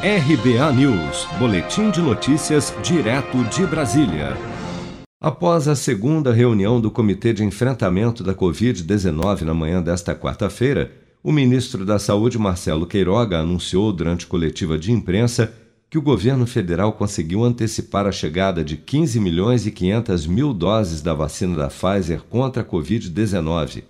RBA News, Boletim de Notícias, direto de Brasília. Após a segunda reunião do Comitê de Enfrentamento da Covid-19 na manhã desta quarta-feira, o ministro da Saúde, Marcelo Queiroga, anunciou durante coletiva de imprensa que o governo federal conseguiu antecipar a chegada de 15 milhões e 500 mil doses da vacina da Pfizer contra a Covid-19.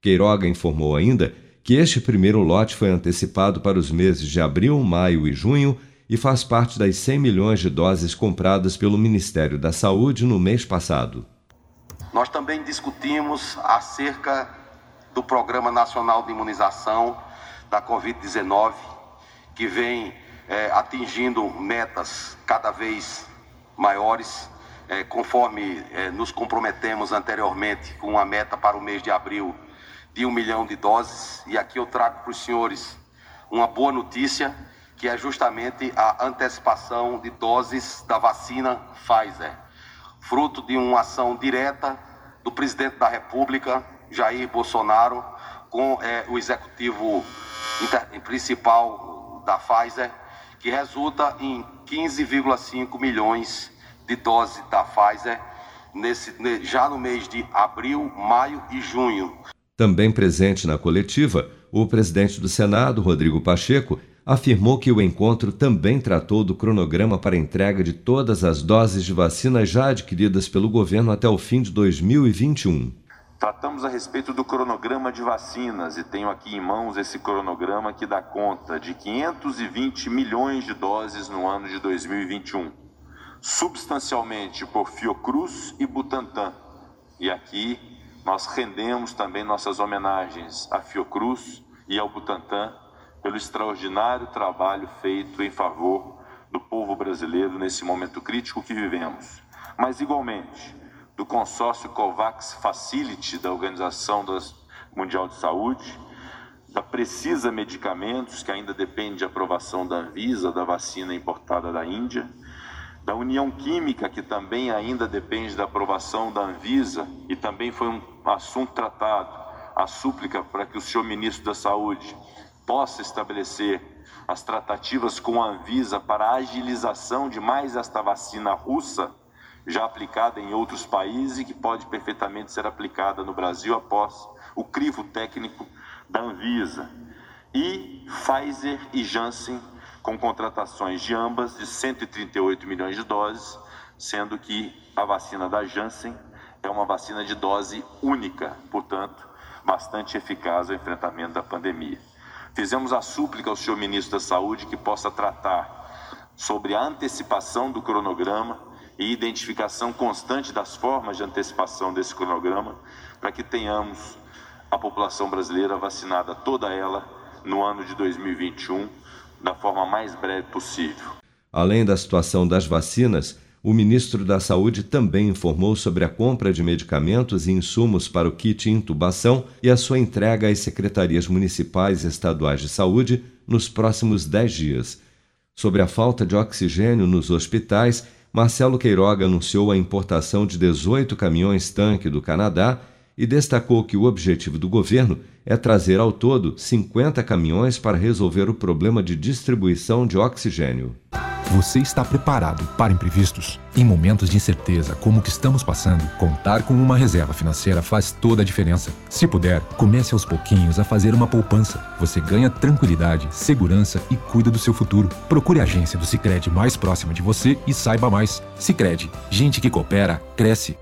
Queiroga informou ainda que este primeiro lote foi antecipado para os meses de abril, maio e junho e faz parte das 100 milhões de doses compradas pelo Ministério da Saúde no mês passado. Nós também discutimos acerca do Programa Nacional de Imunização da Covid-19, que vem é, atingindo metas cada vez maiores, é, conforme é, nos comprometemos anteriormente com a meta para o mês de abril de um milhão de doses. E aqui eu trago para os senhores uma boa notícia, que é justamente a antecipação de doses da vacina Pfizer, fruto de uma ação direta do presidente da República, Jair Bolsonaro, com é, o executivo principal da Pfizer, que resulta em 15,5 milhões de doses da Pfizer nesse, já no mês de abril, maio e junho. Também presente na coletiva, o presidente do Senado, Rodrigo Pacheco, afirmou que o encontro também tratou do cronograma para entrega de todas as doses de vacina já adquiridas pelo governo até o fim de 2021. Tratamos a respeito do cronograma de vacinas e tenho aqui em mãos esse cronograma que dá conta de 520 milhões de doses no ano de 2021, substancialmente por Fiocruz e Butantan. E aqui nós rendemos também nossas homenagens à Fiocruz e ao Butantan pelo extraordinário trabalho feito em favor do povo brasileiro nesse momento crítico que vivemos. Mas, igualmente, do consórcio COVAX Facility da Organização Mundial de Saúde, da Precisa Medicamentos, que ainda depende de aprovação da Anvisa, da vacina importada da Índia, da União Química, que também ainda depende da aprovação da Anvisa e também foi um assunto tratado, a súplica para que o senhor ministro da Saúde possa estabelecer as tratativas com a Anvisa para a agilização de mais esta vacina russa já aplicada em outros países e que pode perfeitamente ser aplicada no Brasil após o crivo técnico da Anvisa. E Pfizer e Janssen, com contratações de ambas de 138 milhões de doses, sendo que a vacina da Janssen é uma vacina de dose única, portanto, bastante eficaz ao enfrentamento da pandemia. Fizemos a súplica ao senhor ministro da Saúde que possa tratar sobre a antecipação do cronograma e identificação constante das formas de antecipação desse cronograma, para que tenhamos a população brasileira vacinada toda ela no ano de 2021 da forma mais breve possível. Além da situação das vacinas, o ministro da Saúde também informou sobre a compra de medicamentos e insumos para o kit intubação e a sua entrega às secretarias municipais e estaduais de saúde nos próximos 10 dias. Sobre a falta de oxigênio nos hospitais, Marcelo Queiroga anunciou a importação de 18 caminhões-tanque do Canadá e destacou que o objetivo do governo é trazer ao todo 50 caminhões para resolver o problema de distribuição de oxigênio. Você está preparado para imprevistos? Em momentos de incerteza como o que estamos passando, contar com uma reserva financeira faz toda a diferença. Se puder, comece aos pouquinhos a fazer uma poupança. Você ganha tranquilidade, segurança e cuida do seu futuro. Procure a agência do Sicredi mais próxima de você e saiba mais. Sicredi, gente que coopera cresce.